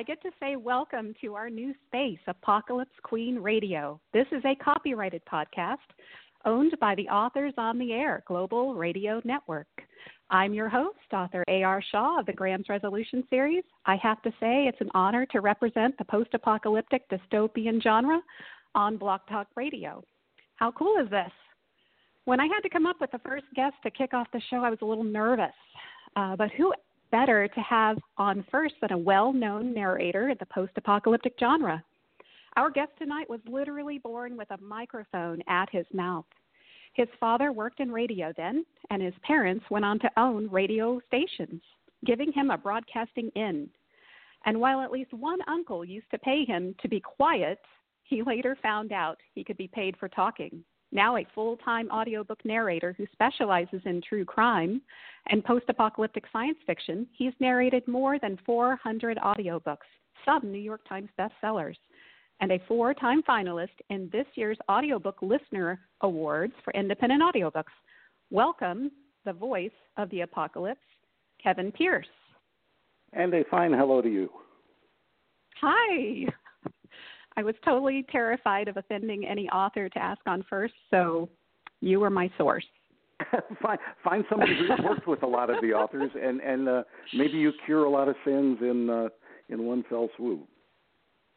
I get to say welcome to our new space, Apocalypse Queen Radio. This is a copyrighted podcast owned by the Authors on the Air Global Radio Network. I'm your host, author A.R. Shaw of the Graham's Resolution series. I have to say it's an honor to represent the post apocalyptic dystopian genre on Blog Talk Radio. How cool is this? When I had to come up with the first guest to kick off the show, I was a little nervous. Uh, but who better to have on first than a well known narrator in the post apocalyptic genre? Our guest tonight was literally born with a microphone at his mouth. His father worked in radio then, and his parents went on to own radio stations, giving him a broadcasting in. And while at least one uncle used to pay him to be quiet, he later found out he could be paid for talking. Now a full time audiobook narrator who specializes in true crime and post apocalyptic science fiction, he's narrated more than 400 audiobooks, some New York Times bestsellers and a four time finalist in this year's Audiobook Listener Awards for Independent Audiobooks. Welcome, the voice of the apocalypse, Kevin Pierce. And a fine hello to you. Hi. I was totally terrified of offending any author to ask on first, so you were my source. find find somebody who's worked with a lot of the authors, and and uh, maybe you cure a lot of sins in uh, in one fell swoop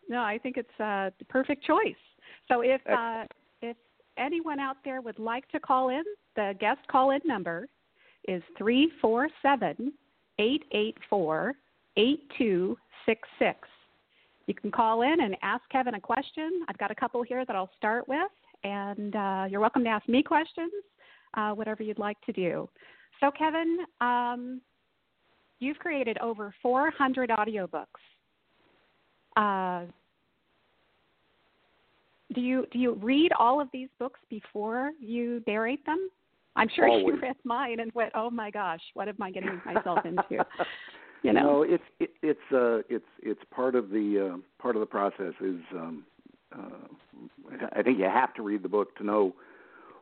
no, I think it's uh, the perfect choice. So if uh, if anyone out there would like to call in, the guest call in number is three four seven eight eight four eight two six six. You can call in and ask Kevin a question. I've got a couple here that I'll start with, and uh, you're welcome to ask me questions, uh, whatever you'd like to do. So, Kevin, um, you've created over 400 audiobooks uh, do you do you read all of these books before you narrate them? I'm sure Always. you read mine and went, "Oh my gosh, what am I getting myself into?" You know, no, it's it, it's uh, it's it's part of the uh, part of the process. Is um, uh, I think you have to read the book to know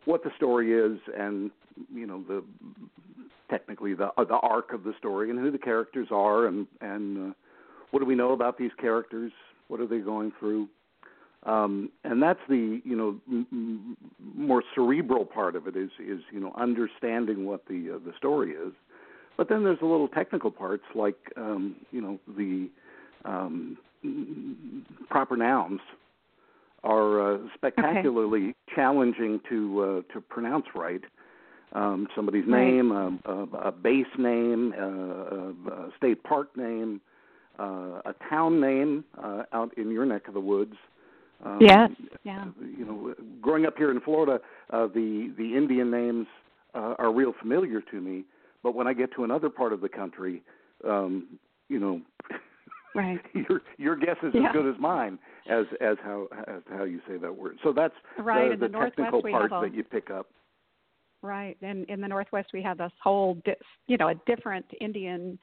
what the story is, and you know the technically the uh, the arc of the story and who the characters are, and and uh, what do we know about these characters? What are they going through? Um, and that's the you know m- m- more cerebral part of it is is you know understanding what the uh, the story is. But then there's the little technical parts like um, you know the um, proper nouns are uh, spectacularly okay. challenging to uh, to pronounce right. Um, somebody's right. name, a, a, a base name, a, a state park name, uh, a town name uh, out in your neck of the woods. Um, yes. Yeah. You know, growing up here in Florida, uh, the the Indian names uh, are real familiar to me. But when I get to another part of the country, um, you know, right. your your guess is yeah. as good as mine as as how as how you say that word. So that's right. the, the, the technical part that you pick up. Right. And in the Northwest, we have this whole, di- you know, a different Indian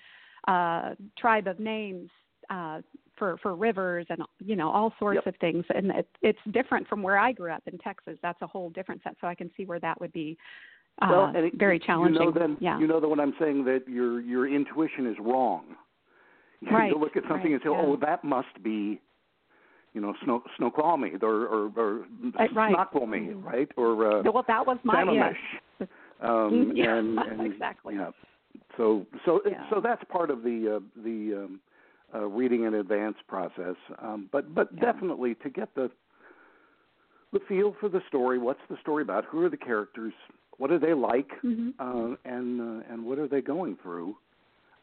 uh, tribe of names uh, for for rivers and you know all sorts yep. of things and it, it's different from where I grew up in Texas that's a whole different set so I can see where that would be uh, well, and it, very challenging you know then yeah you know that when I'm saying that your your intuition is wrong you, right. look at something right. and say yeah. oh that must be you know snow Snoqualmie or or, or right. Snoqualmie mm-hmm. right or uh, well that was my Sammamish. yes. um, yeah, and, and exactly yeah so so yeah. so that's part of the uh, the um, uh, reading in advance process. Um, but but yeah. definitely to get the the feel for the story. What's the story about? Who are the characters? What are they like? Mm-hmm. Uh, and uh, and what are they going through?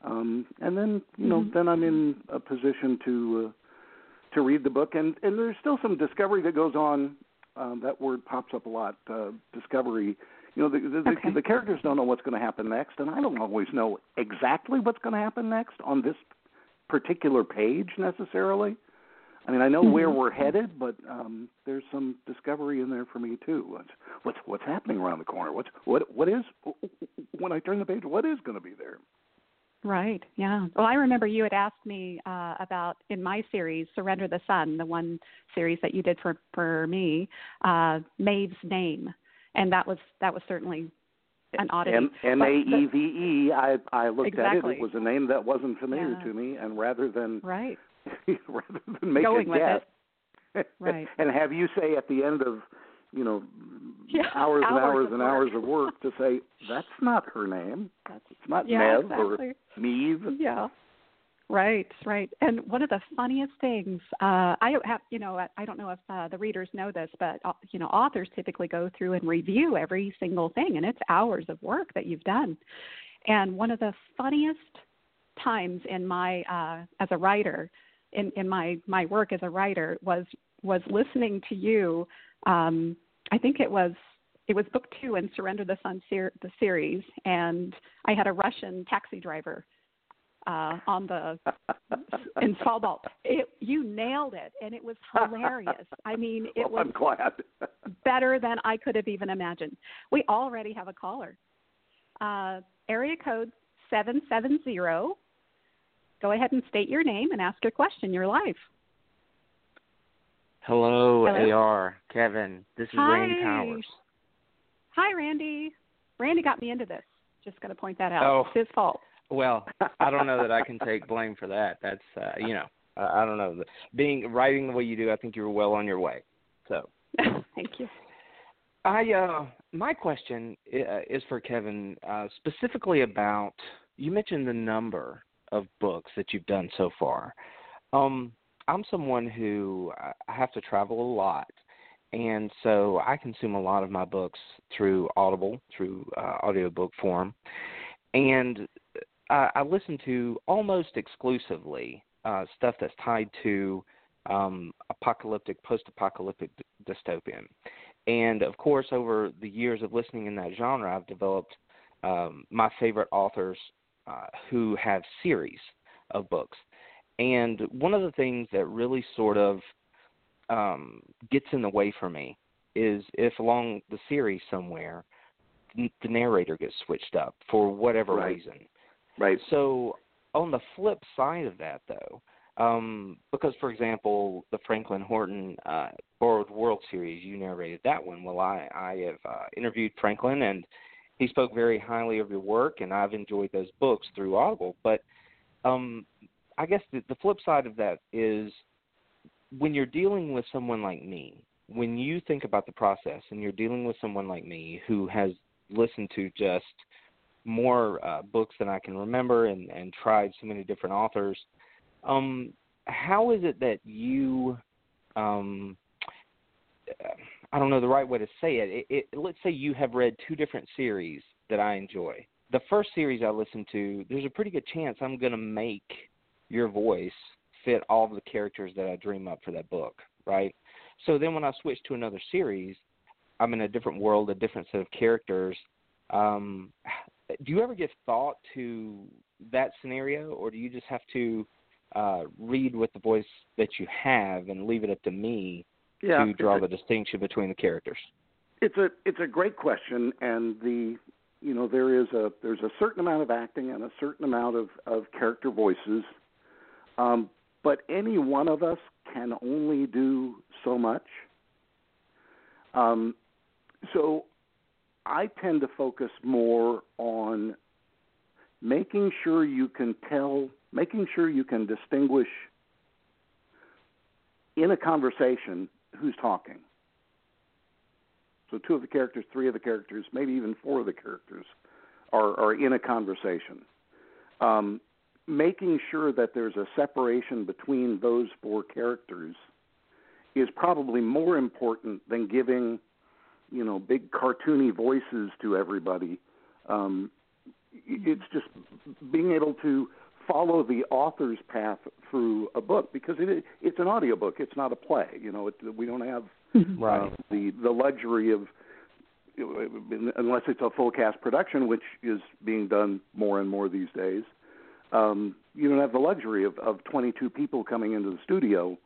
Um, and then you know mm-hmm. then I'm in a position to uh, to read the book. And and there's still some discovery that goes on. Um, that word pops up a lot. Uh, discovery. You know, the the, okay. the the characters don't know what's going to happen next, and I don't always know exactly what's going to happen next on this particular page necessarily. I mean, I know mm-hmm. where we're headed, but um, there's some discovery in there for me too. What's what's what's happening around the corner? What's what what is when I turn the page? What is going to be there? Right. Yeah. Well, I remember you had asked me uh, about in my series, Surrender the Sun, the one series that you did for for me, uh, Maeve's name, and that was that was certainly an oddity. M A E V E. I I looked exactly. at it. It was a name that wasn't familiar Yeah. to me, and rather than right. rather than make Going a guess, it. Right. and have you say at the end of you know Yeah, hours and hours and hours of work to say that's not her name. That's, It's not yeah, Nev or exactly. Meve. Yeah. Right, right. And one of the funniest things, uh, I have, you know, I- I don't know if uh, the readers know this, but uh, you know, authors typically go through and review every single thing, and it's hours of work that you've done. And one of the funniest times in my, uh, as a writer, in, in my my work as a writer, was was listening to you. Um, I think it was it was book two in Surrender the Sun ser- the series, and I had a Russian taxi driver uh, on the in Svalbard. It, you nailed it, and it was hilarious. I mean, it well, was I'm glad. better than I could have even imagined. We already have a caller. Uh, area code seven seven zero. Go ahead and state your name and ask your question. You're live. Hello, Hello? AR, Kevin. This is Hi. Randy Powers. Hi, Randy. Randy got me into this. Just going to point that out. Oh. It's his fault. Well, I don't know that I can take blame for that. That's uh, you know, I, I don't know. Being writing the way you do, I think you're well on your way. So, Thank you. I uh my question uh, is for Kevin uh specifically about you mentioned the number of books that you've done so far. Um I'm someone who uh, I have to travel a lot and so I consume a lot of my books through Audible, through uh, audiobook form. And I, I listen to almost exclusively uh, stuff that's tied to um, apocalyptic, post-apocalyptic dy- dystopian. And of course, over the years of listening in that genre, I've developed um, my favorite authors uh, who have series of books. And one of the things that really sort of um, gets in the way for me is if along the series somewhere the narrator gets switched up for whatever Right. reason. right. So on the flip side of that, though, um, because for example, the Franklin Horton uh, Borrowed World series, you narrated that one. Well, I I have uh, interviewed Franklin, and he spoke very highly of your work, and I've enjoyed those books through Audible. But um, I guess the, the flip side of that is when you're dealing with someone like me, when you think about the process, and you're dealing with someone like me who has listened to just more uh, books than I can remember and, and tried so many different authors. Um, how is it that you, um, I don't know the right way to say it. It, it. Let's say you have read two different series that I enjoy. The first series I listened to, there's a pretty good chance I'm going to make your voice fit all of the characters that I dream up for that book, right? So then when I switch to another series, I'm in a different world, a different set of characters. Um, do you ever give thought to that scenario, or do you just have to uh, read with the voice that you have and leave it up to me Yeah. to draw it's a- the distinction between the characters? It's a it's a great question, and the you know there is a there's a certain amount of acting and a certain amount of of character voices, um, but any one of us can only do so much. Um, so I tend to focus more on making sure you can tell, making sure you can distinguish in a conversation who's talking. So two of the characters, three of the characters, maybe even four of the characters are, are in a conversation. Um, making sure that there's a separation between those four characters is probably more important than giving, you know, big cartoony voices to everybody. Um, it's just being able to follow the author's path through a book because it it's an audiobook. It's not a play. You know, it, we don't have uh, the the luxury of unless it's a full cast production, which is being done more and more these days. Um, you don't have the luxury of, of 22 people coming into the studio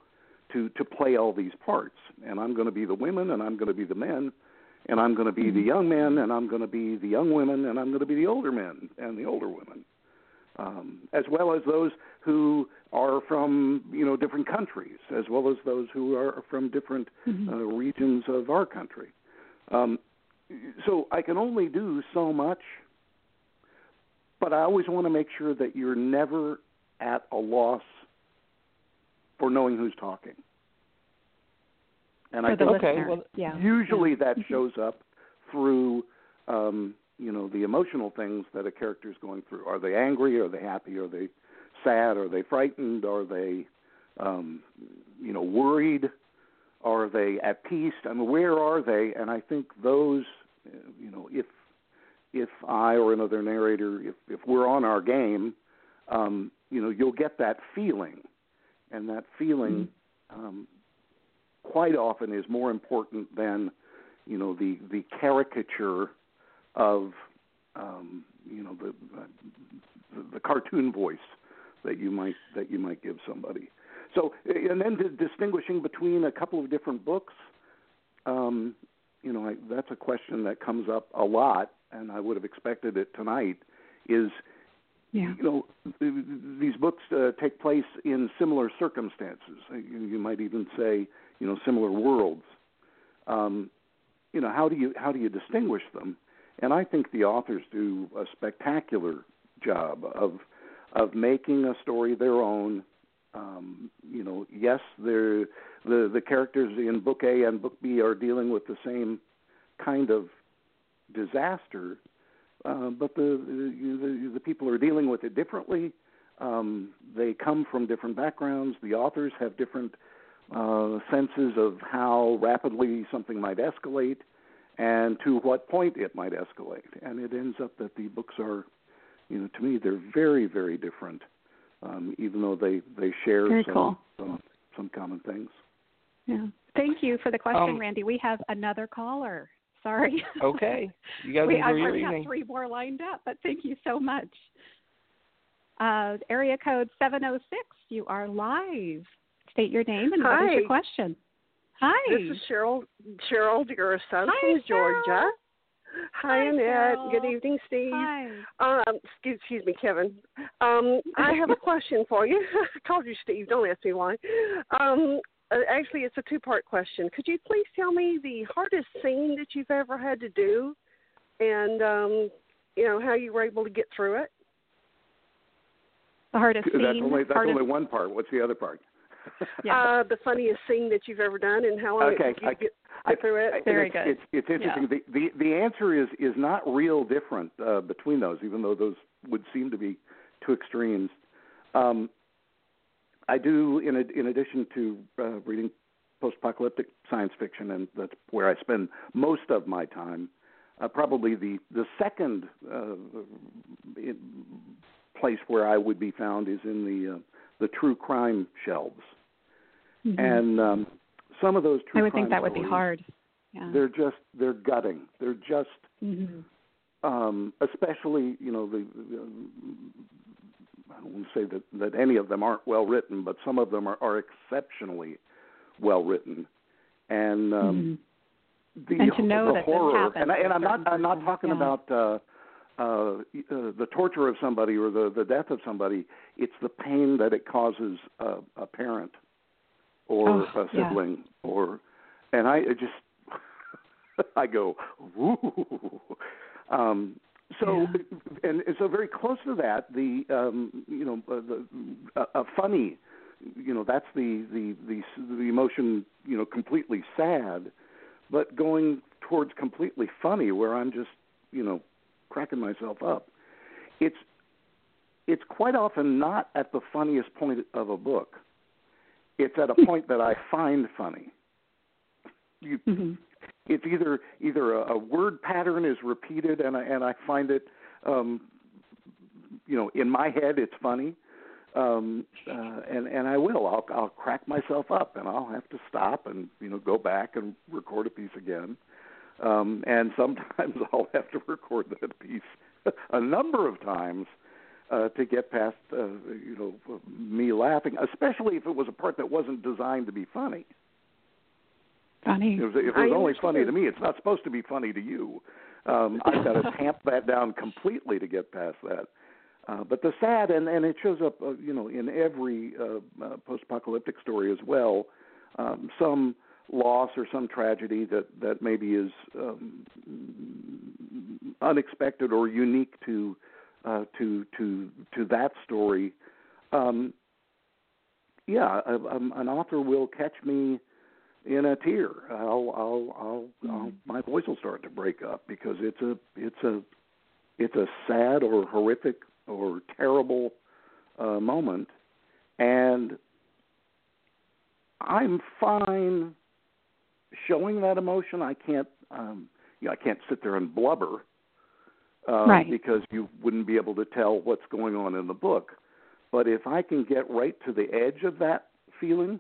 to to play all these parts. And I'm going to be the women, and I'm going to be the men, and I'm going to be the young men, and I'm going to be the young women, and I'm going to be the older men and the older women, um, as well as those who are from you know different countries, as well as those who are from different uh, regions of our country. Um, so I can only do so much, but I always want to make sure that you're never at a loss for knowing who's talking. And for I the think listener. well, yeah. usually yeah. that shows up through um, you know the emotional things that a character is going through. Are they angry? Are they happy? Are they sad? Are they frightened? Are they um, you know worried? Are they at peace? I mean, where are they? And I think those, uh, you know, if if I or another narrator, if if we're on our game, um, you know, you'll get that feeling, and that feeling um, quite often is more important than, you know, the the caricature of, um, you know, the, the the cartoon voice that you might that you might give somebody. So, and then to distinguishing between a couple of different books, um, you know, I, that's a question that comes up a lot, and I would have expected it tonight. Is Yeah. you know, th- these books uh, take place in similar circumstances. Uh, You, you might even say, you know, similar worlds. Um, you know, how do you how do you distinguish them? And I think the authors do a spectacular job of of making a story their own. Um, you know, yes, the the characters in book A and book B are dealing with the same kind of disaster, uh, but the, the the people are dealing with it differently. Um, they come from different backgrounds. The authors have different uh, senses of how rapidly something might escalate and to what point it might escalate. And it ends up that the books are, you know, to me, they're very, very different, um, even though they they share Very some, cool. some some common things. Yeah. Thank you for the question, Um, Randy. We have another caller. Sorry. Okay. You guys we enjoy your actually have three more lined up, but thank you so much. Uh, area code 706, you are live. State your name and what is your Hi. question? Hi. This is Cheryl Cheryl DeGurson Hi, from Georgia. Cheryl. Hi, Hi, Annette. Cheryl. Good evening, Steve. Hi. Um, excuse, excuse me, Kevin. Um, I have a question for you. I called you Steve. Don't ask me why. Um, uh, actually, it's a two-part question. Could you please tell me the hardest scene that you've ever had to do, and um, you know how you were able to get through it? The hardest scene. That's only that's hardest, only one part. What's the other part? Yeah. Uh, the funniest scene that you've ever done, and how long Okay, it you I- get, I- through it. I- Very it's, good. It's, it's interesting. The, the the answer is is not real different uh, between those, even though those would seem to be two extremes. Um, I do, in a, in addition to uh, reading post-apocalyptic science fiction, and that's where I spend most of my time. Uh, probably the the second uh, place where I would be found is in the uh, the true crime shelves, Mhm. and um, some of those true crime I would think that would be hard. Yeah. they're just they're gutting. They're just Mhm. um, especially you know the, the I don't want to say that that any of them aren't well written, but some of them are, are exceptionally well written, and um, the, And to know the that this horror. happens and, I, and I'm not I'm not talking yeah. about uh, uh, uh, the torture of somebody or the the death of somebody. It's the pain that it causes a, a parent or Oh, a yeah. sibling or and I just I go ooh. Um, so and, and so very close to that, the um, you know uh, the a funny, you know that's the, the the the emotion you know completely sad, but going towards completely funny where I'm just you know cracking myself up. It's it's quite often not at the funniest point of a book. It's at a point that I find funny. You, Mhm. it's either either a, a word pattern is repeated and I and I find it um you know in my head it's funny um uh, and and I will I'll I'll crack myself up and I'll have to stop and you know go back and record a piece again um and sometimes I'll have to record that piece a number of times uh, to get past uh, you know me laughing, especially if it was a part that wasn't designed to be funny. Funny. If it was, if it I was only funny to me, it's not supposed to be funny to you. Um, I've got to tamp that down completely to get past that. Uh, but the sad, and, and it shows up, uh, you know, in every uh, uh, post-apocalyptic story as well. Um, some loss or some tragedy that that maybe is um, unexpected or unique to uh, to to to that story. Um, yeah, a, a, an author will catch me in a tear. I'll, I'll, I'll, mm-hmm. I'll, my voice will start to break up because it's a, it's a, it's a sad or horrific or terrible uh, moment, and I'm fine showing that emotion. I can't, um, you know, I can't sit there and blubber uh, right. because you wouldn't be able to tell what's going on in the book. But if I can get right to the edge of that feeling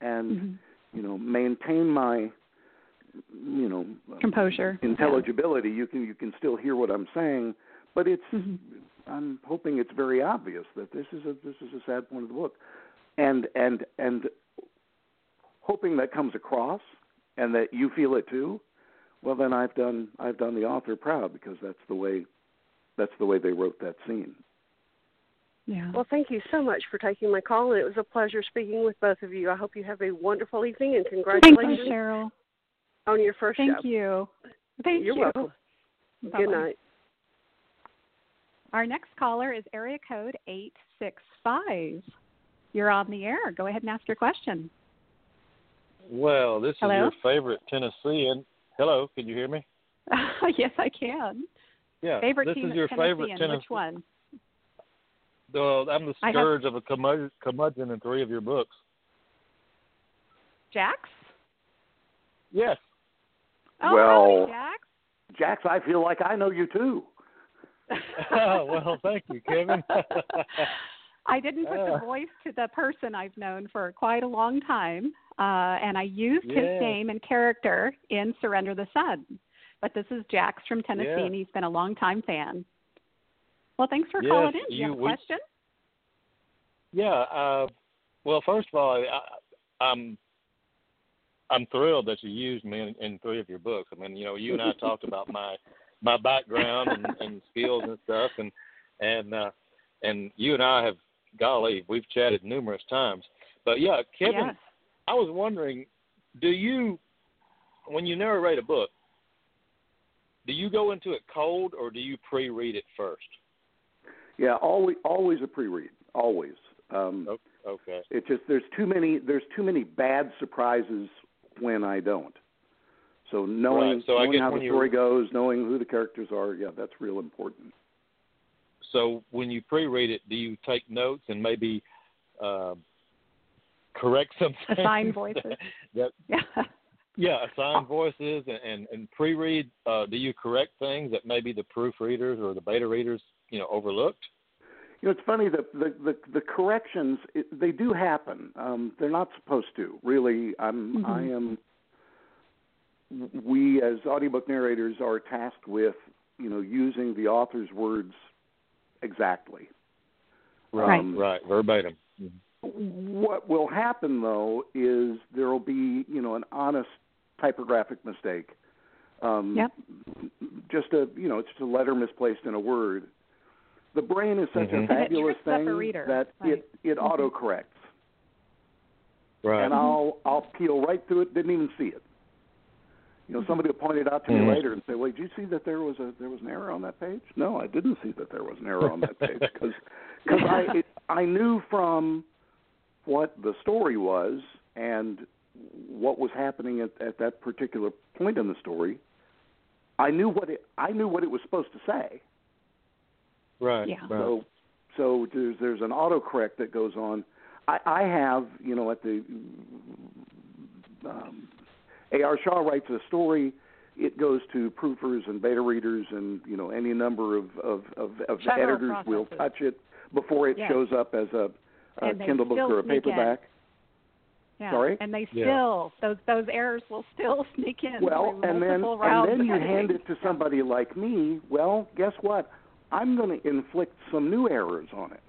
and mm-hmm. you know maintain my you know composure intelligibility yeah. you can you can still hear what i'm saying but it's mm-hmm. i'm hoping it's very obvious that this is a this is a sad point of the book and and and hoping that comes across and that you feel it too well then i've done i've done the author proud because that's the way that's the way they wrote that scene yeah. Well, thank you so much for taking my call, and it was a pleasure speaking with both of you. I hope you have a wonderful evening, and congratulations thank you, Cheryl. on your first thank show. Thank you. Thank You're you. welcome. Bye-bye. Good night. Our next caller is area code 865. You're on the air. Go ahead and ask your question. Well, this Hello? is your favorite Tennessean. Hello, can you hear me? yes, I can. Yeah. Favorite this team is your Tennessean. favorite Tennessean. Which one? Uh, I'm the I scourge of a curmudgeon, curmudgeon in three of your books. Jax? Yes. Oh, Well- really, Jax? jax i feel like i know you too well, thank you, Kevin. I didn't put the Ah. voice to the person I've known for quite a long time, uh, and I used his name and character in Surrender the Sun. But this is Jax from Tennessee, Yeah. and he's been a longtime fan. Well, thanks for Yes, calling in. Do you, you- have a we- question? yeah. Uh, well, first of all, I, I'm I'm thrilled that you used me in, in three of your books. I mean, you know, you and I talked about my my background and, and skills and stuff, and and uh, and you and I have, golly, we've chatted numerous times. But yeah, Kevin, Yes. I was wondering, do you, when you narrate a book, do you go into it cold or do you pre-read it first? yeah always always a pre-read always um Okay. It just there's too many there's too many bad surprises when I don't. So knowing, Right, so knowing how when the story goes, knowing who the characters are, yeah, that's real important. So when you pre-read it, do you take notes and maybe um, correct some Assign voices. That, Yeah. yeah, assign voices and, and, and pre-read. Uh, do you correct things that maybe the proofreaders or the beta readers, you know, overlooked? You know, it's funny the the the, the corrections it, they do happen. Um, they're not supposed to. Really, I'm Mhm. I am. We as audiobook narrators are tasked with you know using the author's words exactly. Right. Um, Right, verbatim. What will happen though is there will be you know an honest typographic mistake. Um, Yep. Just a you know it's just a letter misplaced in a word. The brain is such Mhm. a fabulous tricks a thing reader, that right. it it Mhm. autocorrects, Right. and I'll I'll peel right through it. Didn't even see it. You know, somebody will point it out to me later and say, "Well, did you see that there was a there was an error on that page?" No, I didn't see that there was an error on that page because because I it, I knew from what the story was and what was happening at, at that particular point in the story. I knew what it I knew what it was supposed to say. Right. Yeah. So so there's there's an autocorrect that goes on. I, I have you know at the um, A.R. Shaw writes a story. It goes to proofers and beta readers, and you know any number of of, of, of Several editors will touch it before it Yes. shows up as a, a And Kindle book or a paperback. Yeah. Sorry? And they Yeah. still those those errors will still sneak in. Well, and then multiple and then you hand it to somebody like me. Well, guess what? I'm going to inflict some new errors on it.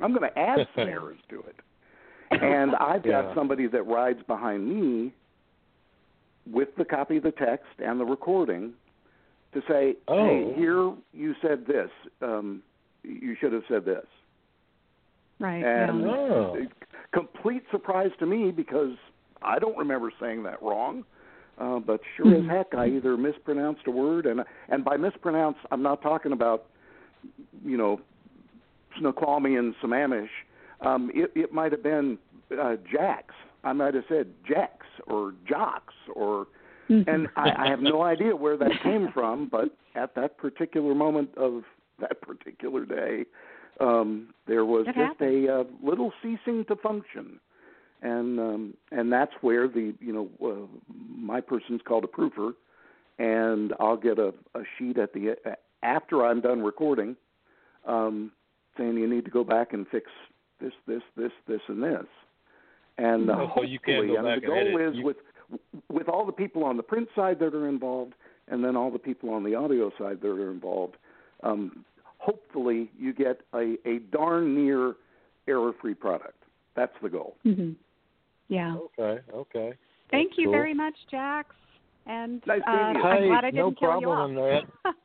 I'm going to add some errors to it. And I've got Yeah. somebody that rides behind me with the copy of the text and the recording to say, Oh. "Hey, here you said this. Um, you should have said this." Right. And yeah. Oh. complete surprise to me because I don't remember saying that wrong. Uh, but sure mm-hmm. as heck, I either mispronounced a word, and and by mispronounce, I'm not talking about, you know, Snoqualmie and Sammamish. Um, it it might have been uh, Jacks. I might have said Jacks or Jocks or, mm-hmm. and I, I have no idea where that came from. But at that particular moment of that particular day, um, there was it just a uh, little ceasing to function, and um, and that's where the you know uh, my person's called a proofer, and I'll get a, a sheet at the uh, after I'm done recording, um, saying you need to go back and fix this, this, this, this, and this. And uh, oh, you can't go and back the goal and edit. is You... with with all the people on the print side that are involved, and then all the people on the audio side that are involved. Um, hopefully, you get a, a darn near error-free product. That's the goal. Mm-hmm. Yeah. Okay. Okay. Thank That's you cool. very much, Jax. And Nice uh. I'm Hey, glad I didn't no kill you problem off. on that.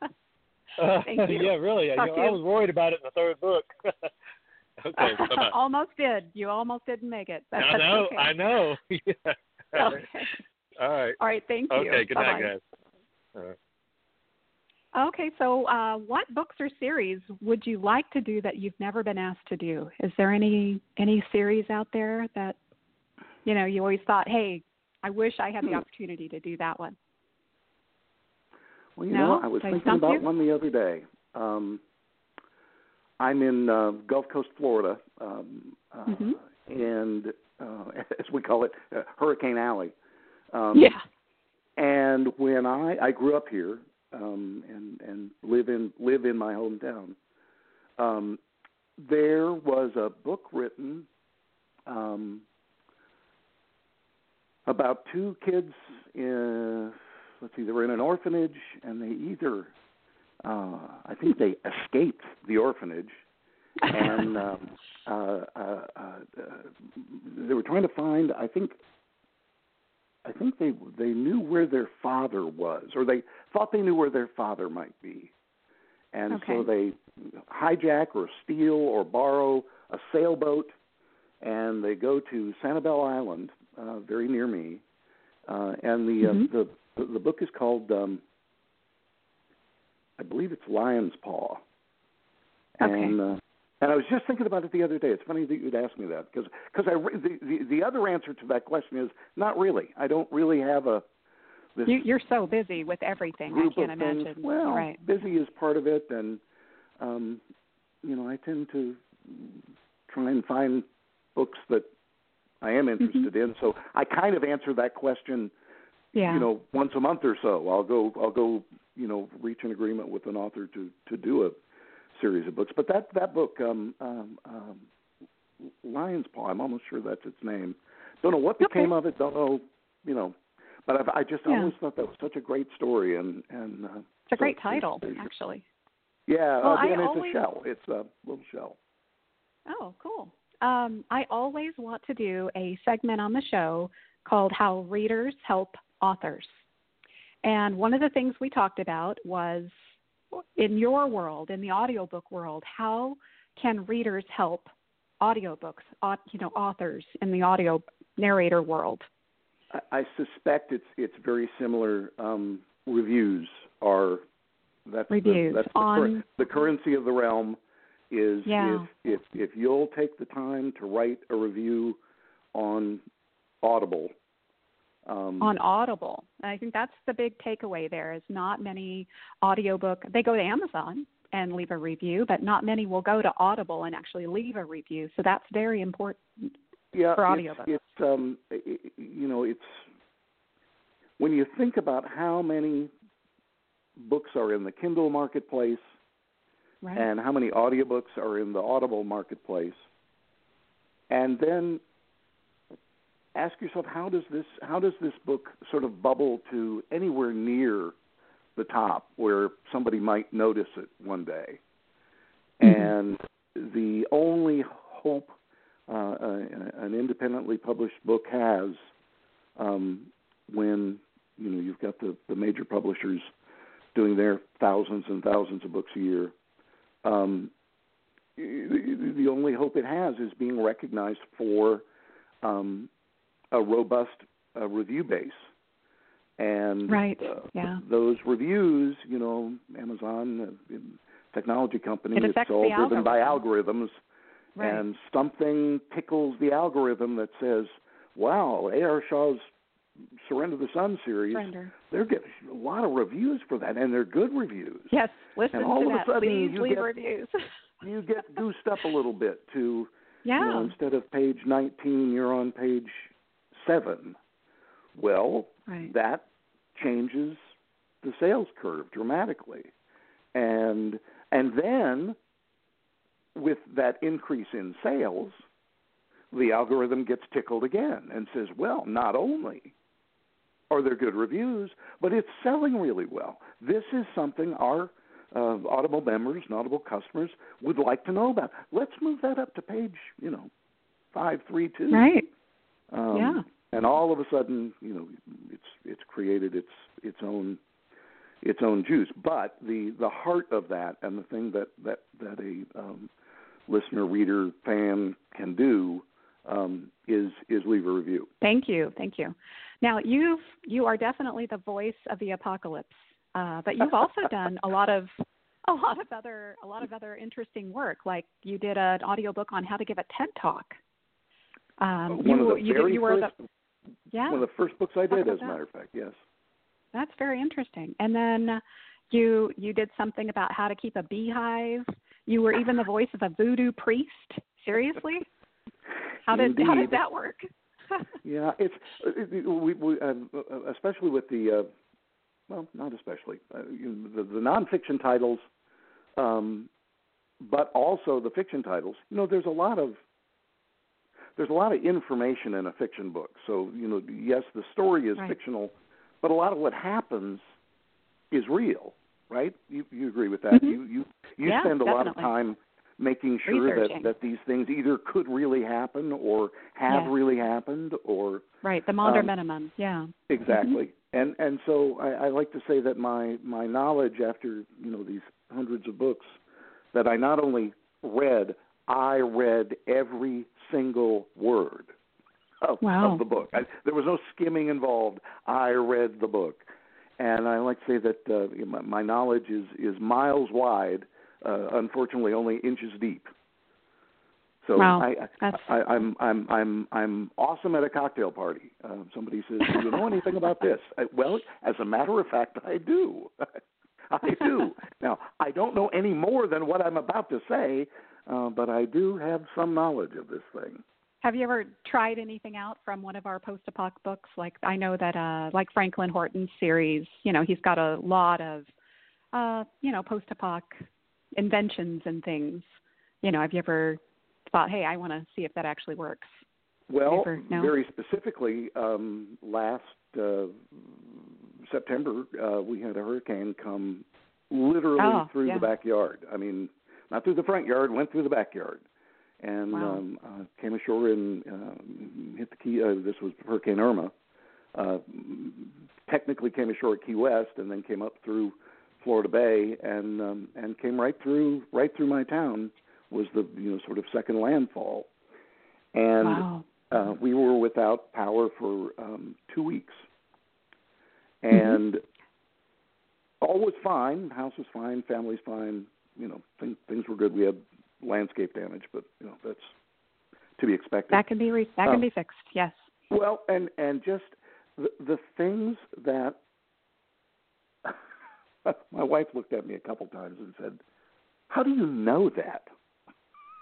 Uh, Thank you. yeah, really. I, Talk you I was worried about it in the third book. okay. Bye-bye. almost did. You almost didn't make it. That's I know. okay. I know. yeah. Okay. All right. All right. Thank you. Okay. Good night, Bye-bye. guys. All right. Okay, so uh, what books or series would you like to do that you've never been asked to do? Is there any any series out there that you know you always thought, hey, I wish I had the Hmm. opportunity to do that one? Well, you No? know, I was Did thinking stump about you? one the other day. Um, I'm in uh, Gulf Coast, Florida, um, uh, Mhm. and uh, as we call it, uh, Hurricane Alley. Um, yeah. And when I I grew up here um, and and live in live in my hometown, um, there was a book written um, about two kids. In, let's see, they were in an orphanage, and they either uh, I think they escaped the orphanage, and um, uh, uh, uh, uh, they were trying to find. I think I think they they knew where their father was, or they thought they knew where their father might be, and so they hijack or steal or borrow a sailboat, and they go to Sanibel Island, uh, very near me, uh, and the, uh, the the the book is called um, I believe it's Lion's Paw, Okay. and uh, and I was just thinking about it the other day. It's funny that you'd ask me that because because I the, the the other answer to that question is not really. I don't really have a this You, you're so busy with everything. I can't things. imagine. Well, right. busy is part of it, and um, you know I tend to try and find books that I am interested in. So I kind of answer that question Yeah. you know once a month or so i'll go i'll go you know reach an agreement with an author to to do a series of books but that that book um um um lion's paw i'm almost sure that's its name don't know what became Okay. of it don't know you know but I've, i just Yeah. always thought that was such a great story and and uh, it's a so great title, there's- actually. yeah Well, uh, I and it's always- a shell it's a little shell Oh, cool. Um, I always want to do a segment on the show called How Readers Help Authors. And one of the things we talked about was in your world, in the audiobook world, how can readers help audiobooks, you know, authors in the audio narrator world? I, I suspect it's it's very similar. Um, reviews are that's Reviews the, that's the, on- the currency of the realm. Is Yeah. if if if you'll take the time to write a review on Audible. Um, on Audible. I think that's the big takeaway there is not many audiobook they go to Amazon and leave a review, but not many will go to Audible and actually leave a review. So that's very important. Yeah, for it's, audiobooks. it's um i- i- you know it's when you think about how many books are in the Kindle marketplace Right. and how many audiobooks are in the Audible marketplace. And then ask yourself how does this how does this book sort of bubble to anywhere near the top where somebody might notice it one day. Mhm. And the only hope uh, uh, an independently published book has um, when you know you've got the, the major publishers doing their thousands and thousands of books a year um, the, the only hope it has is being recognized for um, a robust uh, review base. And right, uh, yeah. those reviews, you know, Amazon, uh, technology company, it it's all driven algorithm. by algorithms, Right. and something tickles the algorithm that says, "Wow, A.R. Shaw's Surrender the Sun series, Surrender. they're getting a lot of reviews for that, and they're good reviews." Yes, listen And all to of a sudden Please you leave get- reviews. You get goosed up a little bit to yeah. you know, instead of page 19, you're on page 7. Well, right. that changes the sales curve dramatically. And and then with that increase in sales, the algorithm gets tickled again and says, "Well, not only are there good reviews, but it's selling really well. This is something our uh, Audible members and Audible customers would like to know about. Let's move that up to page, you know, five three two. Right. Um, Yeah. And all of a sudden, you know, it's it's created its its own its own juice. But the the heart of that and the thing that that that a um, listener, reader, fan can do um, is is leave a review. Thank you. Thank you. Now you've you are definitely the voice of the apocalypse, uh, but you've also done a lot of a lot of other a lot of other interesting work. Like you did an audiobook on how to give a TED talk. Um, one you of the you, very you were first, the yeah one of the first books I did, as a matter of fact. Yes. That's very interesting. And then you you did something about how to keep a beehive. You were even the voice of a voodoo priest. Seriously? How did how did that work? Yeah, it's it, it, we, we uh, especially with the uh, well, not especially uh, you the, the nonfiction titles, um, but also the fiction titles. You know, there's a lot of there's a lot of information in a fiction book. So you know, yes, the story is Right. fictional, but a lot of what happens is real, right? You you agree with that? Mhm. You you you Yeah, spend a lot of time making sure that Researching. that these things either could really happen or have Yes. really happened or right, the Maunder Um, minimum. Yeah. Exactly. And and so I, I like to say that my my knowledge after you know these hundreds of books that I not only read, I read every single word of, Wow. of the book. I, there was no skimming involved. I read the book, and I like to say that uh, my, my knowledge is is miles wide. Uh, unfortunately, only inches deep. So Wow. I, That's- I, I'm I'm I'm I'm awesome at a cocktail party. Uh, somebody says, "Do you know anything about this?" I, well, as a matter of fact, I do. I do. Now, I don't know any more than what I'm about to say, uh, but I do have some knowledge of this thing. Have you ever tried anything out from one of our post-apoc books? Like I know that, uh, like Franklin Horton's series, you know, he's got a lot of, uh, you know, post-apoc inventions and things. You know, have you ever thought, hey, I want to see if that actually works? Well, Ever- no? very specifically, um, last uh, September, uh, we had a hurricane come literally Oh, through yeah. the backyard. I mean, not through the front yard, went through the backyard, and Wow. um, uh, came ashore and uh, hit the key. Uh, this was Hurricane Irma. Uh, technically came ashore at Key West, and then came up through Florida Bay, and um, and came right through right through my town. Was the you know sort of second landfall, and wow. uh, we were without power for um, two weeks, Mm-hmm. and all was fine. House was fine. Family's fine. You know, things things were good. We had landscape damage, but you know that's to be expected. That can be re- that can Um, be fixed. Yes. Well, and and just the the things that my wife looked at me a couple times and said, "How do you know that?"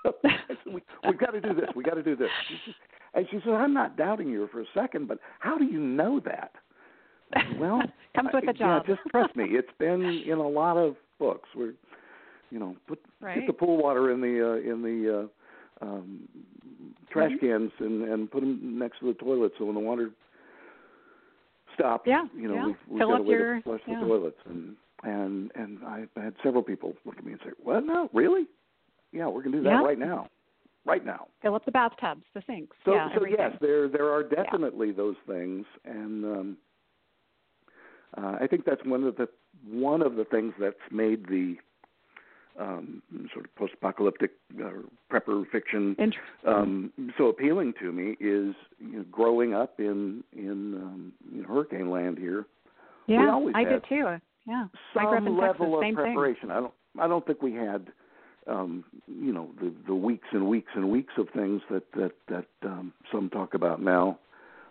We we've got to do this. We got to do this. She says- And she said, "I'm not doubting you for a second, but how do you know that?" Well, comes with the job. Yeah, just trust me. It's been in a lot of books where, you know, put Right. get the pool water in the uh, in the uh, um, trash Mhm. cans and and put them next to the toilet so when the water stops, Yeah, you know, yeah. we've, we've Fill got a way your, to flush yeah. the toilets and and and I had several people look at me and say, "What? No, really? Yeah, we're gonna do that Yeah. right now, right now." Fill up the bathtubs, the sinks. So, yeah, so everything. yes, there there are definitely those things, and um, uh, I think that's one of the one of the things that's made the um, sort of post-apocalyptic uh, prepper fiction. Um, so appealing to me is you know, growing up in in um, you know, hurricane land here. Yeah, I did too. Yeah, I grew up Some in level Texas. of Same thing. preparation. I don't. I don't think we had, um, you know, the the weeks and weeks and weeks of things that that that um, some talk about now,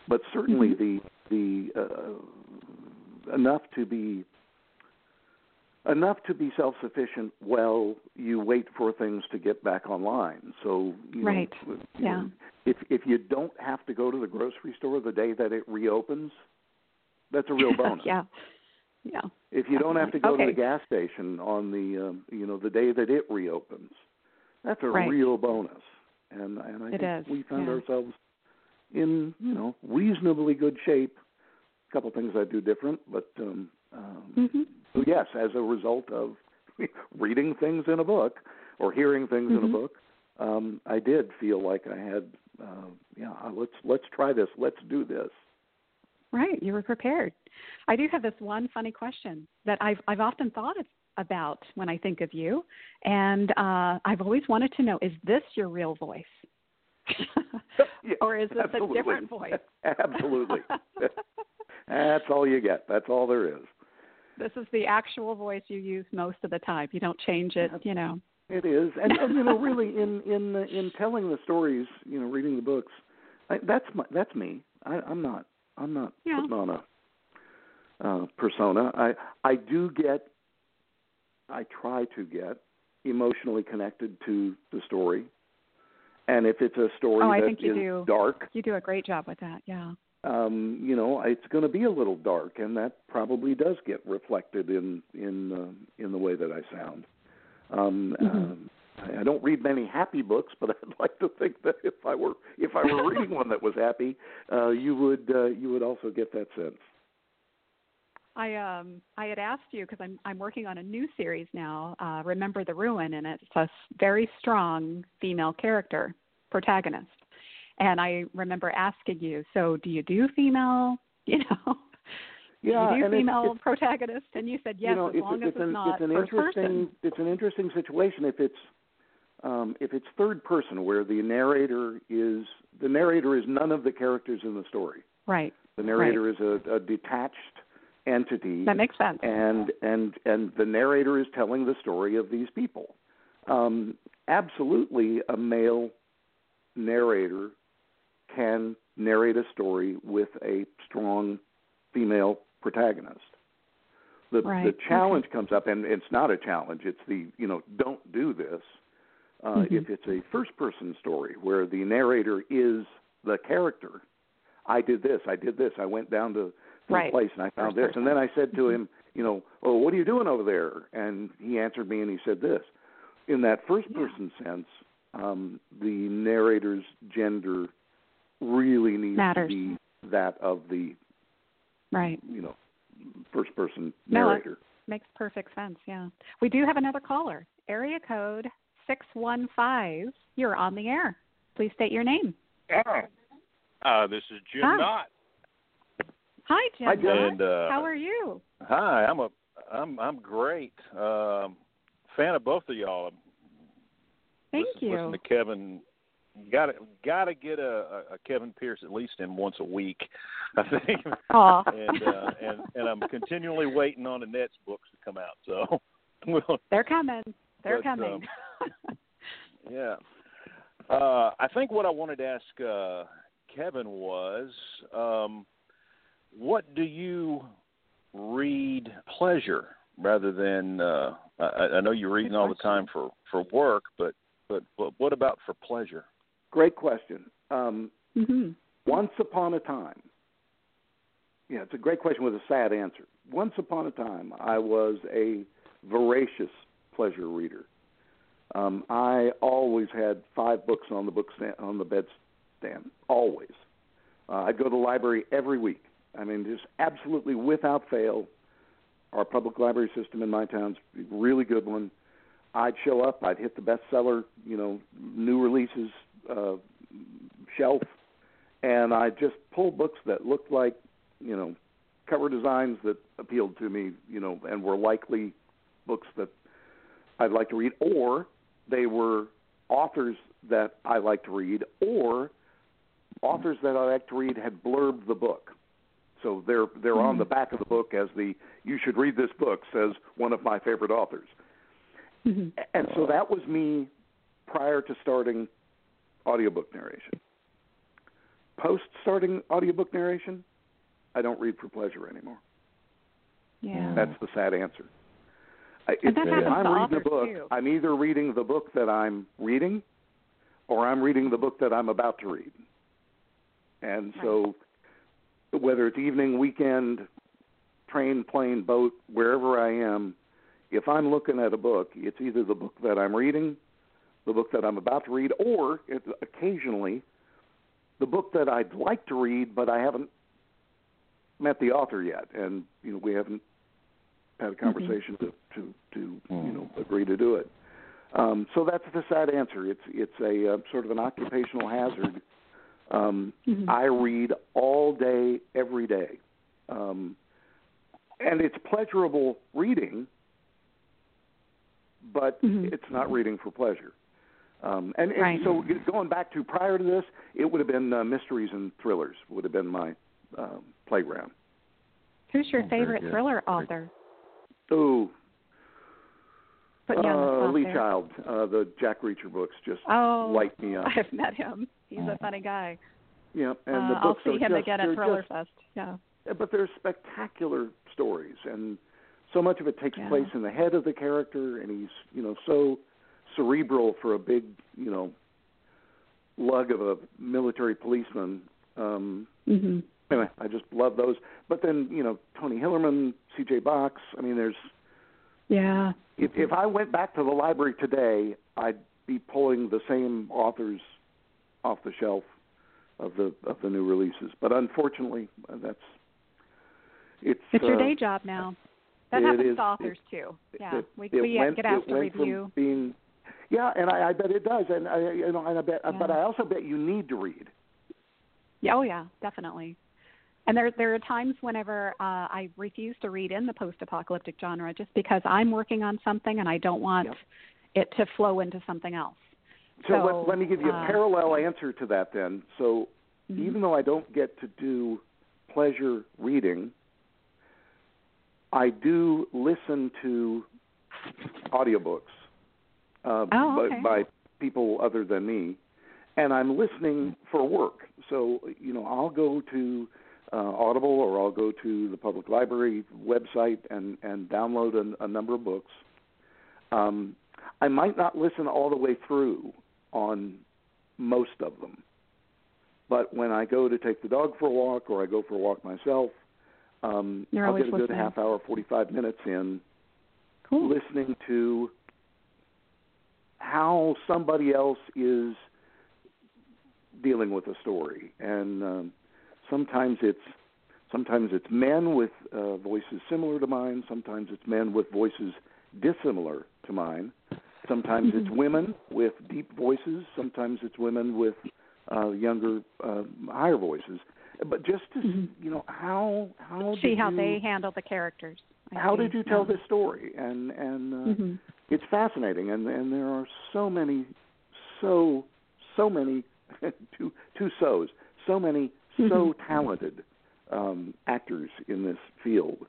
but certainly Mhm. the the uh, enough to be enough to be self-sufficient while you wait for things to get back online. So, you know, Right. you Yeah. if if you don't have to go to the grocery store the day that it reopens, that's a real bonus. yeah, yeah. If you don't have to go Okay. to the gas station on the um, you know the day that it reopens, that's a Right. real bonus. And and I It think is, we found yeah. ourselves in you know reasonably good shape. A couple things I do different, but um, um, hmm so yes, as a result of reading things in a book or hearing things in a Mhm. book, um, I did feel like I had uh, yeah let's let's try this, let's do this. Right, you were prepared. I do have this one funny question that I've I've often thought of, about when I think of you, and uh, I've always wanted to know: Is this your real voice, Yeah, or is this absolutely. a different voice? Absolutely. That's all you get. That's all there is. This is the actual voice you use most of the time. You don't change it, you know. It is, and, and you know, really, in in uh, in telling the stories, you know, reading the books, I, that's my that's me. I, I'm not I'm not Yeah. putting on a uh, persona. I I do get, I try to get emotionally connected to the story, and if it's a story Oh, I that think you is do. dark, You do a great job with that. Yeah. Um, you know, it's going to be a little dark, and that probably does get reflected in in uh, in the way that I sound. Um, Mhm. um, I don't read many happy books, but I'd like to think that if I were if I were reading one that was happy, uh, you would uh, you would also get that sense. I um I had asked you because I'm I'm working on a new series now, uh, Remember the Ruin, and it's a very strong female character protagonist. And I remember asking you, so do you do female? You know, Yeah, do you do and it's- female it's- protagonist? And you said yes, you know, as it's, long as it's an, not it's an interesting person. it's an interesting situation if it's um, if it's third person where the narrator is the narrator is none of the characters in the story. Right. The narrator is a, a detached entity That makes sense. and and and the narrator is telling the story of these people. Um, absolutely, a male narrator can narrate a story with a strong female protagonist. The Right. the challenge comes up, and it's not a challenge. It's the you know don't do this. Uh, Mhm. If it's a first person story where the narrator is the character, I did this, I did this, I went down to this Right. place and I found First this, person. and then I said to Mhm. him, you know, oh, what are you doing over there? And he answered me and he said this. In that first Yeah. person sense, um, the narrator's gender really needs Matters. to be that of the Right. you know first person No, narrator. Makes perfect sense. Yeah. We do have another caller. Area code six one five. You're on the air. Please state your name. Uh, this is Jim Hi. Knott. Hi, Jim. Hi, Jim. And uh, How are you? hi, I'm a I'm I'm great. Um, fan of both of y'all. Thank listen, you. Listen to Kevin. Got to got to get a, a Kevin Pierce at least in once a week, I think. Aw. and uh, and and I'm continually waiting on Annette's books to come out. So, well, They're coming. They're But, coming. yeah. Uh, I think what I wanted to ask uh, Kevin was, um, what do you read pleasure rather than? Uh, I, I know you're reading all the time for for work, but but, but what about for pleasure? Great question. Um, hmm Once upon a time, yeah, it's a great question with a sad answer. Once upon a time, I was a voracious pleasure reader. Um, I always had five books on the book stand, on the bedstand. Always, uh, I'd go to the library every week. I mean, just absolutely without fail. Our public library system in my town's a really good one. I'd show up. I'd hit the bestseller, you know, new releases uh, shelf, and I just pull books that looked like, you know, cover designs that appealed to me, you know, and were likely books that I'd like to read, or they were authors that I like to read, or authors that I like to read had blurbed the book. So they're they're mm-hmm. on the back of the book as the you should read this book says one of my favorite authors. Mm-hmm. And so that was me prior to starting audiobook narration. Post starting audiobook narration, I don't read for pleasure anymore. Yeah. That's the sad answer. if, if I'm reading a book, too. I'm either reading the book that I'm reading or I'm reading the book that I'm about to read. And right. so whether it's evening, weekend, train, plane, boat, wherever I am, if I'm looking at a book, it's either the book that I'm reading, the book that I'm about to read, or occasionally the book that I'd like to read, but I haven't met the author yet, and you know we haven't had a mm-hmm. conversation mm-hmm. to to to mm. you know agree to do it. Um, so that's the sad answer. It's it's a uh, sort of an occupational hazard. Um, mm-hmm. I read all day, every day, um, and it's pleasurable reading, but mm-hmm. it's not reading for pleasure. Um, and, and right. so going back to prior to this, it would have been uh, mysteries and thrillers would have been my um, playground. Who's your oh, favorite thriller author? Oh, Put you uh, Lee there. Child, uh, the Jack Reacher books just oh, light me up. I've met him. He's a funny guy. Yeah, and uh, the books I'll see him just, again at Thriller just, Fest. Yeah. But they're spectacular stories, and so much of it takes yeah. place in the head of the character, and he's you know so cerebral for a big you know lug of a military policeman. Um, mm-hmm. Anyway, I just love those. But then you know Tony Hillerman, C.J. Box. I mean, there's yeah. If if I went back to the library today, I'd be pulling the same authors off the shelf of the of the new releases. But unfortunately, that's it's it's your uh, day job now. That happens is, to authors it, too. Yeah, it, we it we went, get asked to review. Being, yeah, and I, I bet it does, and I you know, and I bet, yeah. but I also bet you need to read. Yeah, oh yeah, definitely. And there there are times whenever uh, I refuse to read in the post-apocalyptic genre just because I'm working on something and I don't want it to flow into something else. So, so let, let me give you a uh, parallel answer to that then. So mm-hmm. even though I don't get to do pleasure reading, I do listen to audiobooks uh, oh, okay. by, by people other than me, and I'm listening for work. So you know, I'll go to uh, Audible or I'll go to the public library website and and download a, a number of books. Um, I might not listen all the way through on most of them, but when I go to take the dog for a walk or I go for a walk myself, um, You're I'll get a good listening. half hour, 45 minutes in cool. listening to how somebody else is dealing with a story, and um, sometimes it's sometimes it's men with uh, voices similar to mine. Sometimes it's men with voices dissimilar to mine. Sometimes it's Mm-hmm. women with deep voices. Sometimes it's women with uh, younger, uh, higher voices. But just to Mhm. you know how how See how you, they handle the characters. I how see. did you tell yeah. this story and and uh, hmm it's fascinating and and there are so many so so many two two so's so many so Mm-hmm. talented um actors in this field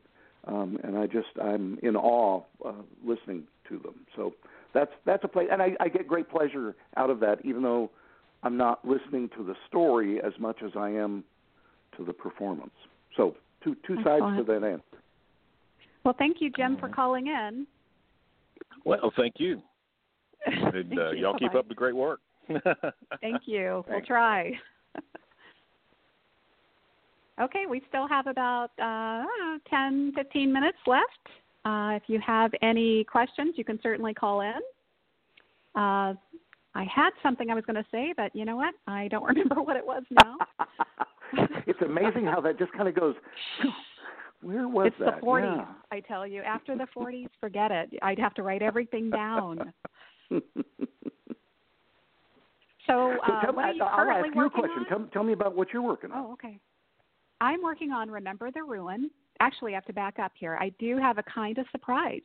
um and i just i'm in awe uh, listening to them so that's that's a play and i i get great pleasure out of that even though i'm not listening to the story as much as i am to the performance so two two sides to that answer Well, thank you, Jim, for calling in. Well, thank you. And, Thank uh, you. y'all keep Bye-bye. up the great work. Thank you. We'll try. okay, we still have about uh, 10, 15 minutes left. Uh, if you have any questions, you can certainly call in. Uh, I had something I was going to say, but you know what? I don't remember what it was now. it's amazing how that just kind of goes. Where was it's that? the 40s, Yeah. I tell you. After the 40s, forget it. I'd have to write everything down. So, So uh, tell me, what are you I'll ask you a question. Tell, tell me about what you're working on. Oh, okay. I'm working on Remember the Ruin. actually, I have to back up here. I do have a kind of surprise.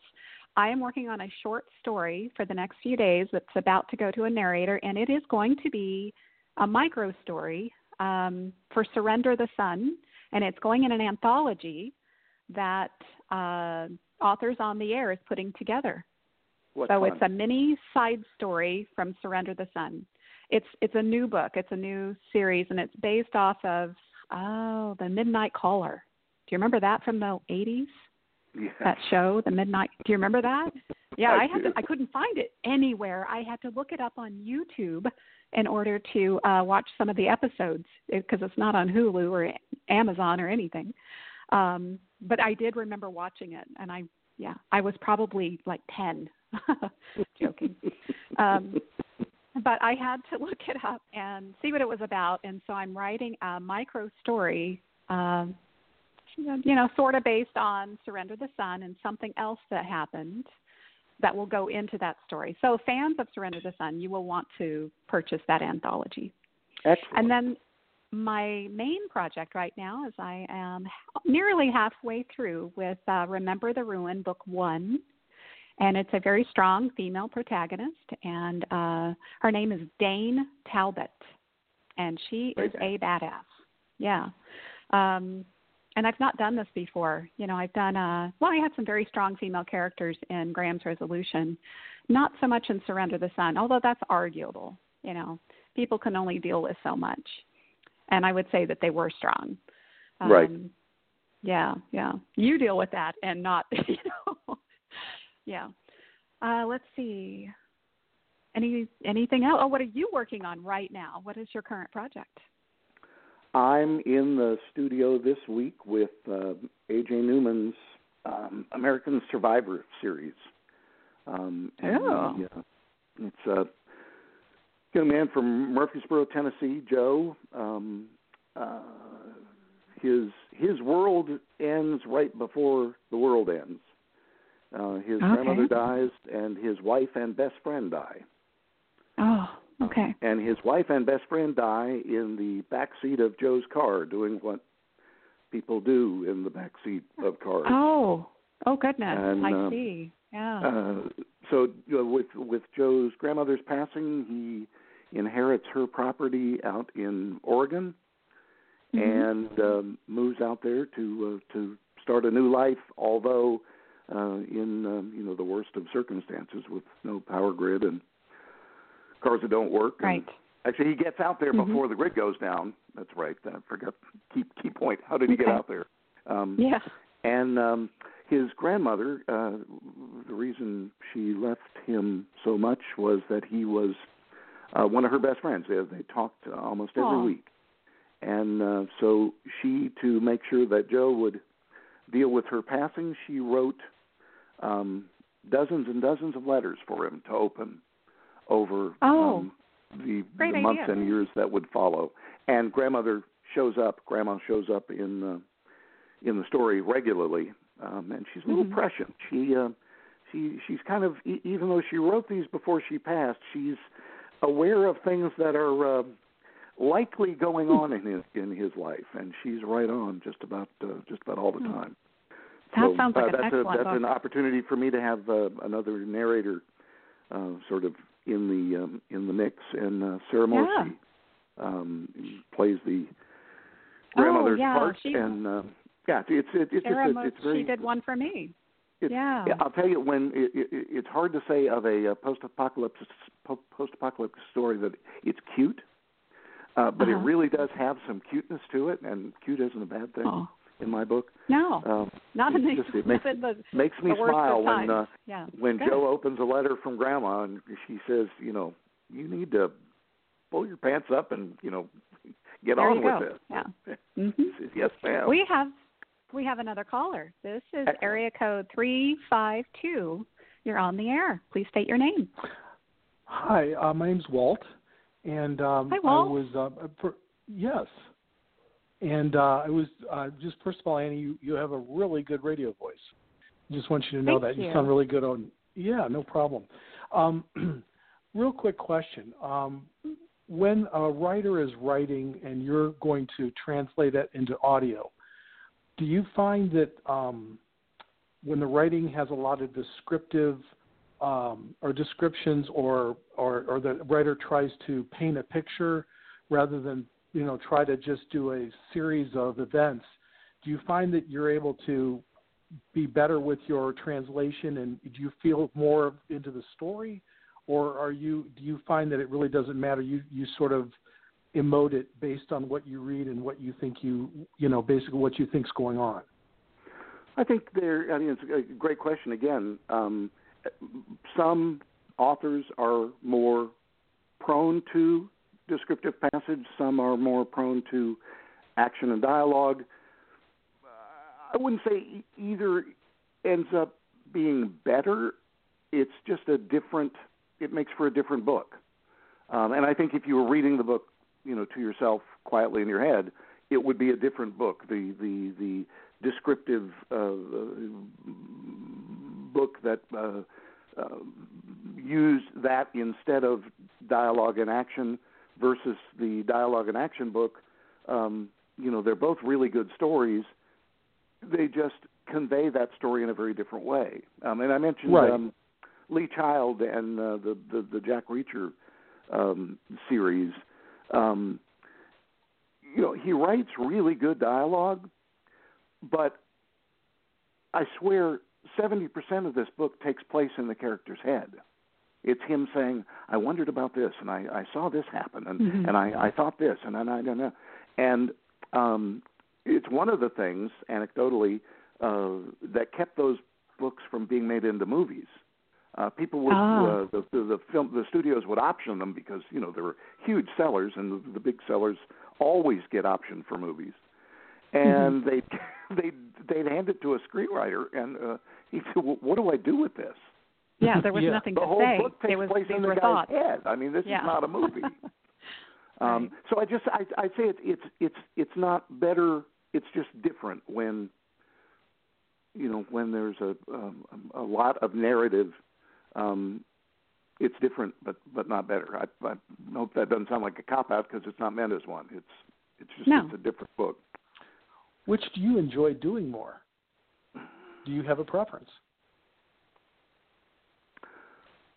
I am working on a short story for the next few days that's about to go to a narrator, and it is going to be a micro story um, for Surrender the Sun, and it's going in an anthology that uh, Authors on the Air is putting together. What so it's a mini side story from Surrender the Sun. It's it's a new book. It's a new series, and it's based off of oh the Midnight Caller. Do you remember that from the 80s? yeah. that show, the Midnight. Do you remember that? Yeah, I I, had do. to. I couldn't find it anywhere. I had to look it up on YouTube in order to uh, watch some of the episodes because it's not on Hulu or Amazon or anything. Um, but I did remember watching it, and I yeah, I was probably like ten. Joking. Um, but I had to look it up and see what it was about, and so I'm writing a micro story. Um, you know, sort of based on Surrender the Sun and something else that happened that will go into that story. So, fans of Surrender the Sun, you will want to purchase that anthology. Excellent. And then my main project right now is I am nearly halfway through with uh, Remember the Ruin, Book One. And it's a very strong female protagonist, and uh, her name is Dane Talbot, and she is a badass. Yeah. Um, and I've not done this before. You know, I've done uh well, I had some very strong female characters in Graham's Resolution, not so much in Surrender the Sun, although that's arguable. You know, people can only deal with so much, and I would say that they were strong. Um, Right. Yeah, yeah. You deal with that and not, you know. yeah. Uh, let's see. Any anything else? Oh, what are you working on right now? What is your current project? I'm in the studio this week with uh, AJ Newman's um, American Survivor series. Um, and, Oh. uh, it's a young man from Murfreesboro, Tennessee, Joe. Um, uh, his his world ends right before the world ends. Uh, his Okay. grandmother dies, and his wife and best friend die. Oh, okay. And his wife and best friend die in the back seat of Joe's car, doing what people do in the back seat of cars. Oh, oh goodness. And, I um, see. Yeah. Uh, so with with Joe's grandmother's passing, he inherits her property out in Oregon, Mhm. and um, moves out there to uh, to start a new life. Although uh, in um, you know the worst of circumstances, with no power grid and cars that don't work. and- right. Actually, he gets out there Mhm. before the grid goes down. That's right. I forgot key key point. How did he get out there? Um, Yeah. and um, his grandmother, uh, the reason she left him so much was that he was uh, one of her best friends. They, they talked uh, almost every week, and uh, so she, to make sure that Joe would deal with her passing, she wrote um, dozens and dozens of letters for him to open over Oh. um, the, the months idea. and years that would follow. And grandmother shows up. Grandma shows up in uh, in the story regularly, um, and she's a little Mhm. prescient. She uh, she she's kind of e- even though she wrote these before she passed, she's aware of things that are uh, likely going on in his in his life, and she's right on just about uh, just about all the Hmm. time. That so, sounds like uh, an that's excellent a, that's book. an opportunity for me to have uh, another narrator uh, sort of in the um, in the mix, and uh, Sarah Yeah. Um, plays the Oh, grandmother's yeah, part, she- and uh, yeah, it's it, it's Sarah just a, it's very she did one for me. It's, Yeah. I'll tell you when it, it, it's hard to say of a, uh post-apocalypse post-apocalyptic story that it's cute, uh, but it Uh-huh. really does have some cuteness to it, and cute isn't a bad thing Oh, in my book. no. Um, not the, just- it makes the, makes me smile when uh, yeah. when Good. Joe opens a letter from Grandma and she says, you know, you need to pull your pants up and you know get there on with go. it. Yeah. hmm says, yes, ma'am. We have we have another caller. This is Excellent. area code three five two. You're on the air. Please state your name. Hi, uh, my name's Walt, and um, Hi, Walt. I was uh, for, yes, and uh, I was uh, just first of all, Annie, you, you have a really good radio voice. Just want you to know Thank that you. sound really good on. Yeah, no problem. Um, real quick question: um, When a writer is writing and you're going to translate it into audio, do you find that um, when the writing has a lot of descriptive um, or descriptions, or, or or the writer tries to paint a picture rather than you know try to just do a series of events, do you find that you're able to be better with your translation, and do you feel more into the story, or are you do you find that it really doesn't matter? You you sort of emote it based on what you read and what you think you you know basically what you think's going on. I think there. I mean, it's a great question. Again, um, some authors are more prone to descriptive passage. Some are more prone to action and dialogue. I wouldn't say either ends up being better. It's just a different. It makes for a different book. Um, and I think if you were reading the book, you know, to yourself quietly in your head, it would be a different book. The the the descriptive uh, book that uh, uh, used that instead of dialogue and action versus the dialogue and action book. Um, you know, they're both really good stories. They just convey that story in a very different way. Um, and I mentioned right. um, Lee Child and uh, the, the the Jack Reacher um, series. Um, you know, he writes really good dialogue, but I swear 70% of this book takes place in the character's head. It's him saying, "I wondered about this, and I, I saw this happen, and mm-hmm. and I, I thought this, and then I don't know." And um, it's one of the things, anecdotally, uh, that kept those books from being made into movies. Uh, people would ah. uh, the, the the film the studios would option them because you know they were huge sellers, and the, the big sellers always get optioned for movies. And mm-hmm. they they they'd hand it to a screenwriter, and uh, he said, well, "What do I do with this?" Yeah, there was yeah. nothing the to whole say. book takes it was, place in the guy's thoughts. head. I mean, this yeah. is not a movie. um. So I just I I say it's it's it's it's not better. It's just different when you know when there's a um, a lot of narrative. Um, it's different, but but not better. I, I hope that doesn't sound like a cop out because it's not meant as one. It's it's just No. it's a different book. Which do you enjoy doing more? Do you have a preference?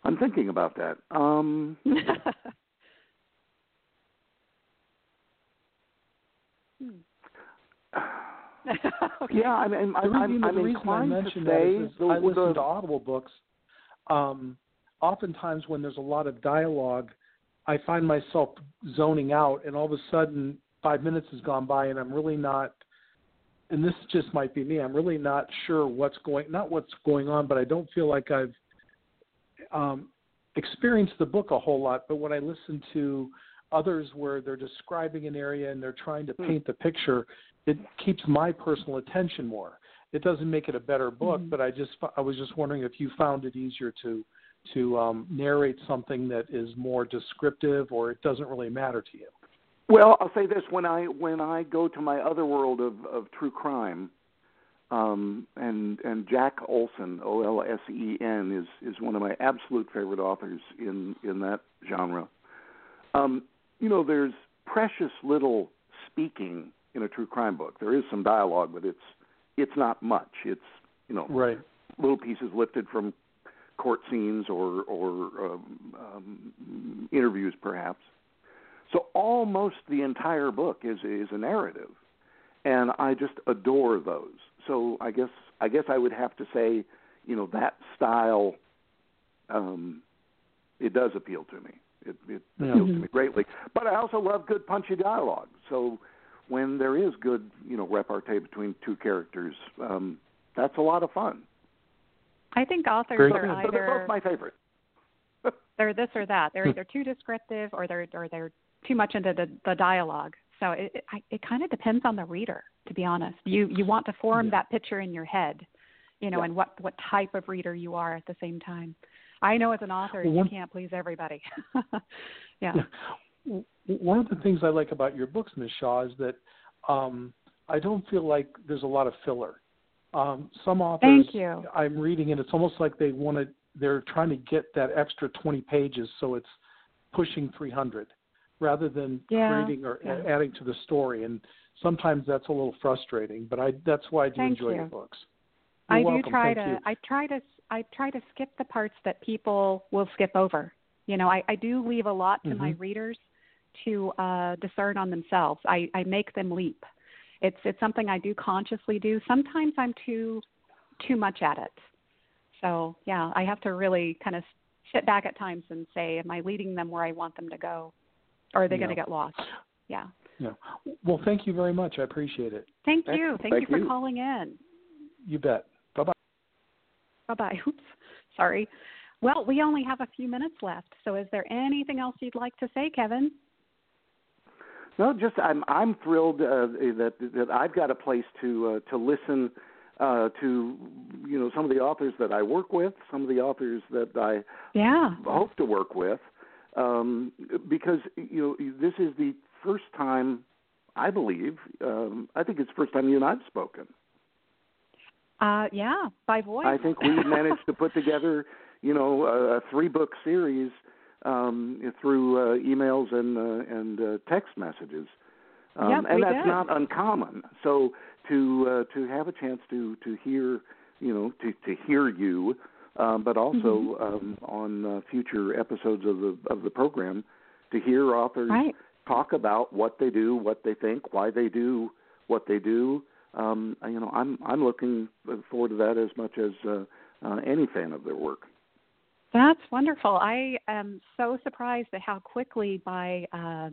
I'm thinking about that. Um, okay. yeah, I mean, The I'm, reason, I'm, the I'm reason I inclined to say that is, the, I listen the, to Audible books. Um, oftentimes, when there's a lot of dialogue, I find myself zoning out, and all of a sudden, five minutes has gone by, and I'm really not. And this just might be me. I'm really not sure what's going, not what's going on, but I don't feel like I've um, experienced the book a whole lot. But when I listen to others where they're describing an area and they're trying to Hmm. paint the picture, it keeps my personal attention more. It doesn't make it a better book, Mhm. but I just I was just wondering if you found it easier to to um, narrate something that is more descriptive, or it doesn't really matter to you. Well, I'll say this: when I when I go to my other world of, of true crime, um, and and Jack Olsen, O L S E N, is is one of my absolute favorite authors in in that genre. Um, you know, there's precious little speaking in a true crime book. There is some dialogue, but it's it's not much. It's you know Right. little pieces lifted from court scenes or or um, um, interviews, perhaps. So almost the entire book is is a narrative, and I just adore those. So I guess I guess I would have to say, you know, that style, um, it does appeal to me. It, it Yeah. appeals to Mhm. me greatly. But I also love good punchy dialogue. So when there is good, you know, repartee between two characters, um, that's a lot of fun. I think authors Very are good. So they're either both my favorite. they're this or that. They're either too descriptive or they're or they're too much into the, the dialogue. So it it, it kind of depends on the reader, to be honest. You you want to form Yeah. that picture in your head, you know, Yeah. and what what type of reader you are at the same time. I know as an author, Well, you can't please everybody. yeah. One of the things I like about your books, Ms. Shaw, is that um, I don't feel like there's a lot of filler. Um, some authors Thank you. I'm reading, and it's almost like they want to. They're trying to get that extra 20 pages, so it's pushing 300. rather than yeah, creating or yeah. adding to the story. And sometimes that's a little frustrating, but I that's why I do Thank enjoy you. your books. You're I welcome. do try Thank to you. I try to I try to skip the parts that people will skip over. You know, I, I do leave a lot to my Mhm. readers to uh, discern on themselves. I, I make them leap. It's it's something I do consciously do. Sometimes I'm too too much at it. So yeah, I have to really kind of sit back at times and say, am I leading them where I want them to go, or are they going to get lost? Yeah. Yeah. Well, thank you very much. I appreciate it. Thank Thank- you. Thank, thank you for you. calling in. You bet. Bye bye. Bye bye. Oops. Sorry. Well, we only have a few minutes left. So is there anything else you'd like to say, Kevin? No, just I'm I'm thrilled uh, that that I've got a place to uh, to listen uh, to you know some of the authors that I work with, some of the authors that I Yeah. hope to work with, um, because you know this is the first time I believe um, I think it's the first time you and I've spoken. Uh yeah, by voice. I think we managed to put together you know a, a three book series um, through uh, emails and uh, and uh, text messages. Um, Yep, and that's did. not uncommon. So to uh, to have a chance to to hear you know to to hear you, um, but also Mm-hmm. um, on uh, future episodes of the of the program, to hear authors Right. talk about what they do, what they think, why they do what they do. Um, you know, I'm I'm looking forward to that as much as uh, uh, any fan of their work. That's wonderful. I am so surprised at how quickly my uh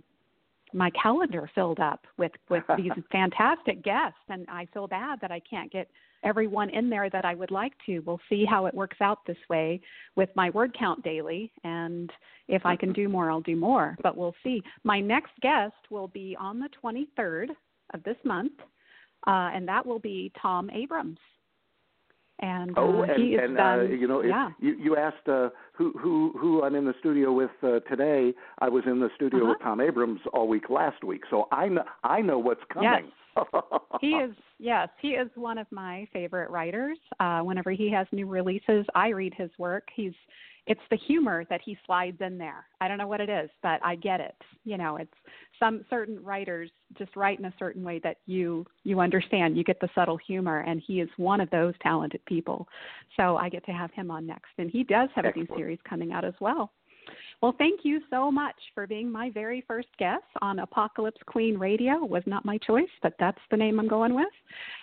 my calendar filled up with with these fantastic guests and I feel bad that I can't get everyone in there that I would like to. We'll see how it works out this way with my word count daily and if I can do more I'll do more, but we'll see. My next guest will be on the 23rd of this month. Uh, and that will be Tom Abrams. And Oh, uh, and, and done, uh, you know, yeah. you you asked uh, who who who I'm in the studio with uh, today. I was in the studio Uh-huh. with Tom Abrams all week last week, so I know I know what's coming. Yes. he is yes he is one of my favorite writers uh whenever he has new releases i read his work he's it's the humor that he slides in there. I don't know what it is but i get it. You know it's some certain writers just write in a certain way that you you understand. You get the subtle humor and he is one of those talented people. So i get to have him on next and he does have a new series coming out as well. Well, thank you so much for being my very first guest on Apocalypse Queen Radio. Was not my choice, but that's the name I'm going with.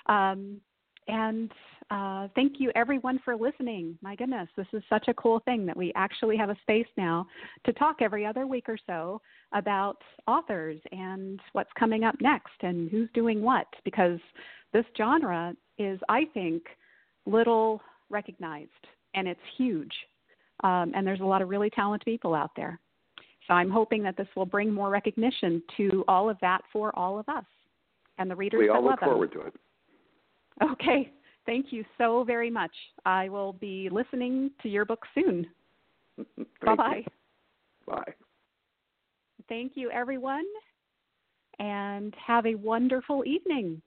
Um, and uh, thank you, everyone, for listening. My goodness, this is such a cool thing that we actually have a space now to talk every other week or so about authors and what's coming up next and who's doing what, because this genre is, I think, little recognized and it's huge um, and there's a lot of really talented people out there. So I'm hoping that this will bring more recognition to all of that for all of us and the readers we all look forward to it. Okay, thank you so very much. I will be listening to your book soon. bye bye. Bye. Thank you, everyone, and have a wonderful evening.